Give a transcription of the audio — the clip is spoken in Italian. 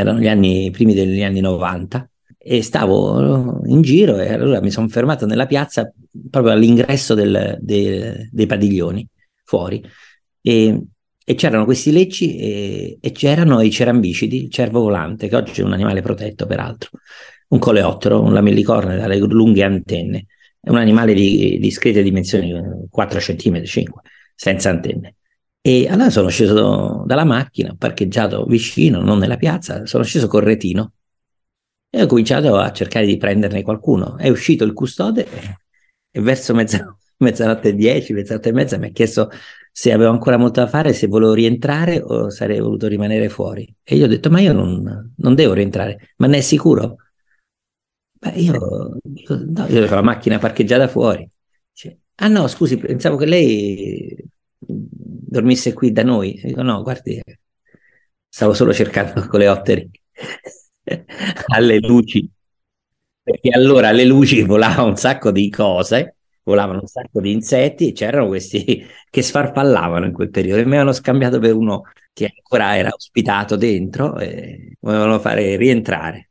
erano gli anni, primi degli anni 90, e stavo in giro e allora mi sono fermato nella piazza proprio all'ingresso del, del, dei padiglioni fuori e, e c'erano questi lecci e, e, c'erano i cerambicidi, il cervo volante, che oggi è un animale protetto peraltro, un coleottero, un lamellicorne dalle lunghe antenne, è un animale di discrete dimensioni, 4 cm, 5, senza antenne. E allora sono sceso dalla macchina, parcheggiato vicino, non nella piazza, sono sceso col retino e ho cominciato a cercare di prenderne qualcuno. È uscito il custode e verso mezza, mezzanotte e dieci, mezzanotte e mezza mi ha chiesto se avevo ancora molto da fare, se volevo rientrare o sarei voluto rimanere fuori. E io ho detto, ma io non, non devo rientrare, ma ne è sicuro? Beh, io, io, no, io ho la macchina parcheggiata fuori. Dice, ah no, scusi, pensavo che lei dormisse qui da noi. Dico, no, guardi, stavo solo cercando con le otteri alle luci, perché allora alle luci volavano un sacco di cose, volavano un sacco di insetti e c'erano questi che sfarfallavano in quel periodo e mi avevano scambiato per uno che ancora era ospitato dentro e volevano fare rientrare.